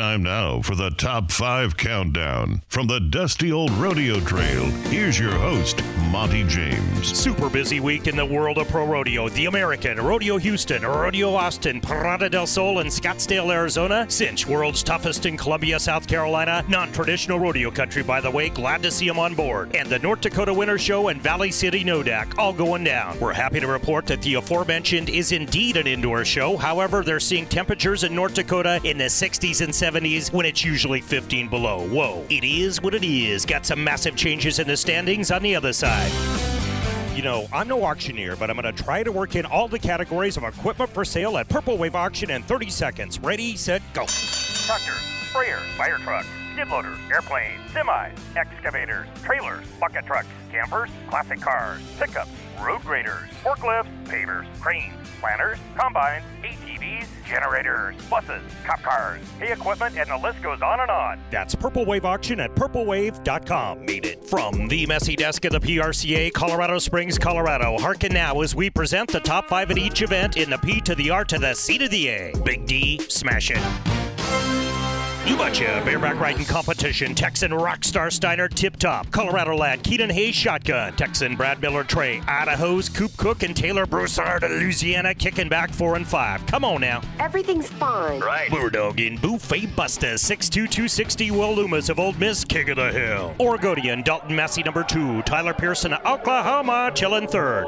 Time now for the Top 5 Countdown. From the dusty old rodeo trail, here's your host, Monte James. Super busy week in the world of pro rodeo. The American, Rodeo Houston, Rodeo Austin, Parada del Sol, and Scottsdale, Arizona. Cinch, world's toughest in Columbia, South Carolina. Non traditional rodeo country, by the way. Glad to see them on board. And the North Dakota Winter Show and Valley City Nodak, all going down. We're happy to report that the aforementioned is indeed an indoor show. However, they're seeing temperatures in North Dakota in the 60s and 70s when it's usually 15 below. Whoa. It is what it is. Got some massive changes in the standings on the other side. You know, I'm no auctioneer, but I'm going to try to work in all the categories of equipment for sale at Purple Wave Auction in 30 seconds. Ready, set, go. Tractors, sprayers, fire trucks, skid loaders, airplanes, semis, excavators, trailers, bucket trucks, campers, classic cars, pickups, road graders, forklifts, pavers, cranes, planters, combines, ATVs, generators, buses, cop cars, hay equipment, and the list goes on and on. That's Purple Wave Auction at purplewave.com. Made it from the messy desk of the PRCA, Colorado Springs, Colorado. Harken now as we present the top five at each event in the P to the R to the C to the A. Big D, smash it. You betcha. Bareback riding competition. Texan Rockstar Steiner tip top. Colorado lad Keenan Hayes shotgun. Texan Brad Miller Trey. Idaho's Coop Cook and Taylor Broussard of Louisiana kicking back four and five. Come on now. Everything's fine. Right. Bulldog in Buffet Busta, 6'2", 260, Will Lummus of Old Miss, King of the Hill. Oregonian, Dalton Massey, number two. Tyler Pearson of Oklahoma, chilling third.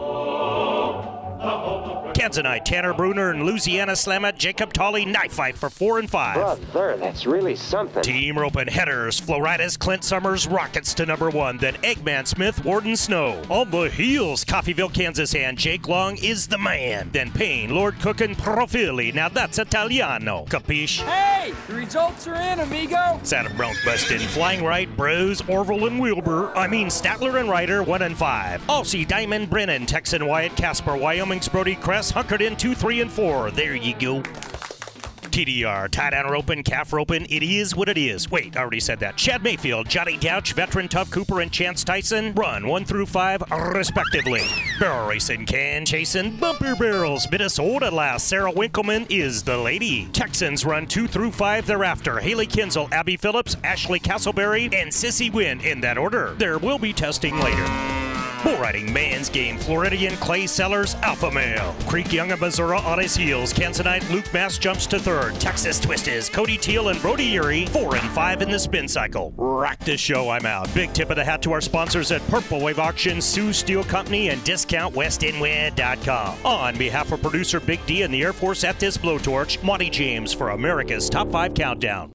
Tanzanite, Tanner Brunner, and Louisiana Slammer, Jacob Talley, knife fight for four and five. Brother, that's really something. Team roping headers, Florida's Clint Summers, Rockets to number one. Then Eggman Smith, Warden Snow. On the heels, Coffeyville, Kansas, and Jake Long is the man. Then Payne, Lord Cook, and Profili. Now that's Italiano. Capiche? Hey, the results are in, amigo. Saddle bronc busted. Flying right, Bros, Orville, and Wilbur. I mean, Statler and Ryder, 1 and 5. Aussie, Diamond, Brennan, Texan, Wyatt, Casper, Wyoming's Brody Cress, hunkered in 2, 3, and 4. There you go. TDR, tie down roping, calf roping. It is what it is. Wait, I already said that. Shad Mayfield, Johnny Douch, veteran Tuf Cooper, and Chance Tyson run one through five, respectively. Barrel racing, can chasing, bumper barrels. Minnesota last. Sarah Winkleman is the lady. Texans run two through five thereafter. Hailey Kinsel, Abby Phillips, Ashley Castleberry, and Sissy Wynn in that order. There will be testing later. Bull riding man's game. Floridian Clay Sellers, Alpha Male. Creek Young and Missouri on his heels. Kansasite Luke Mass jumps to third. Texas Twist is Cody Teel and Brody Erie, four and five in the spin cycle. Rock this show, I'm out. Big tip of the hat to our sponsors at Purple Wave Auction, Sioux Steel Company, and DiscountWestinWed.com. On behalf of producer Big D and the Air Force at this blowtorch, Monte James for America's Top 5 Countdown.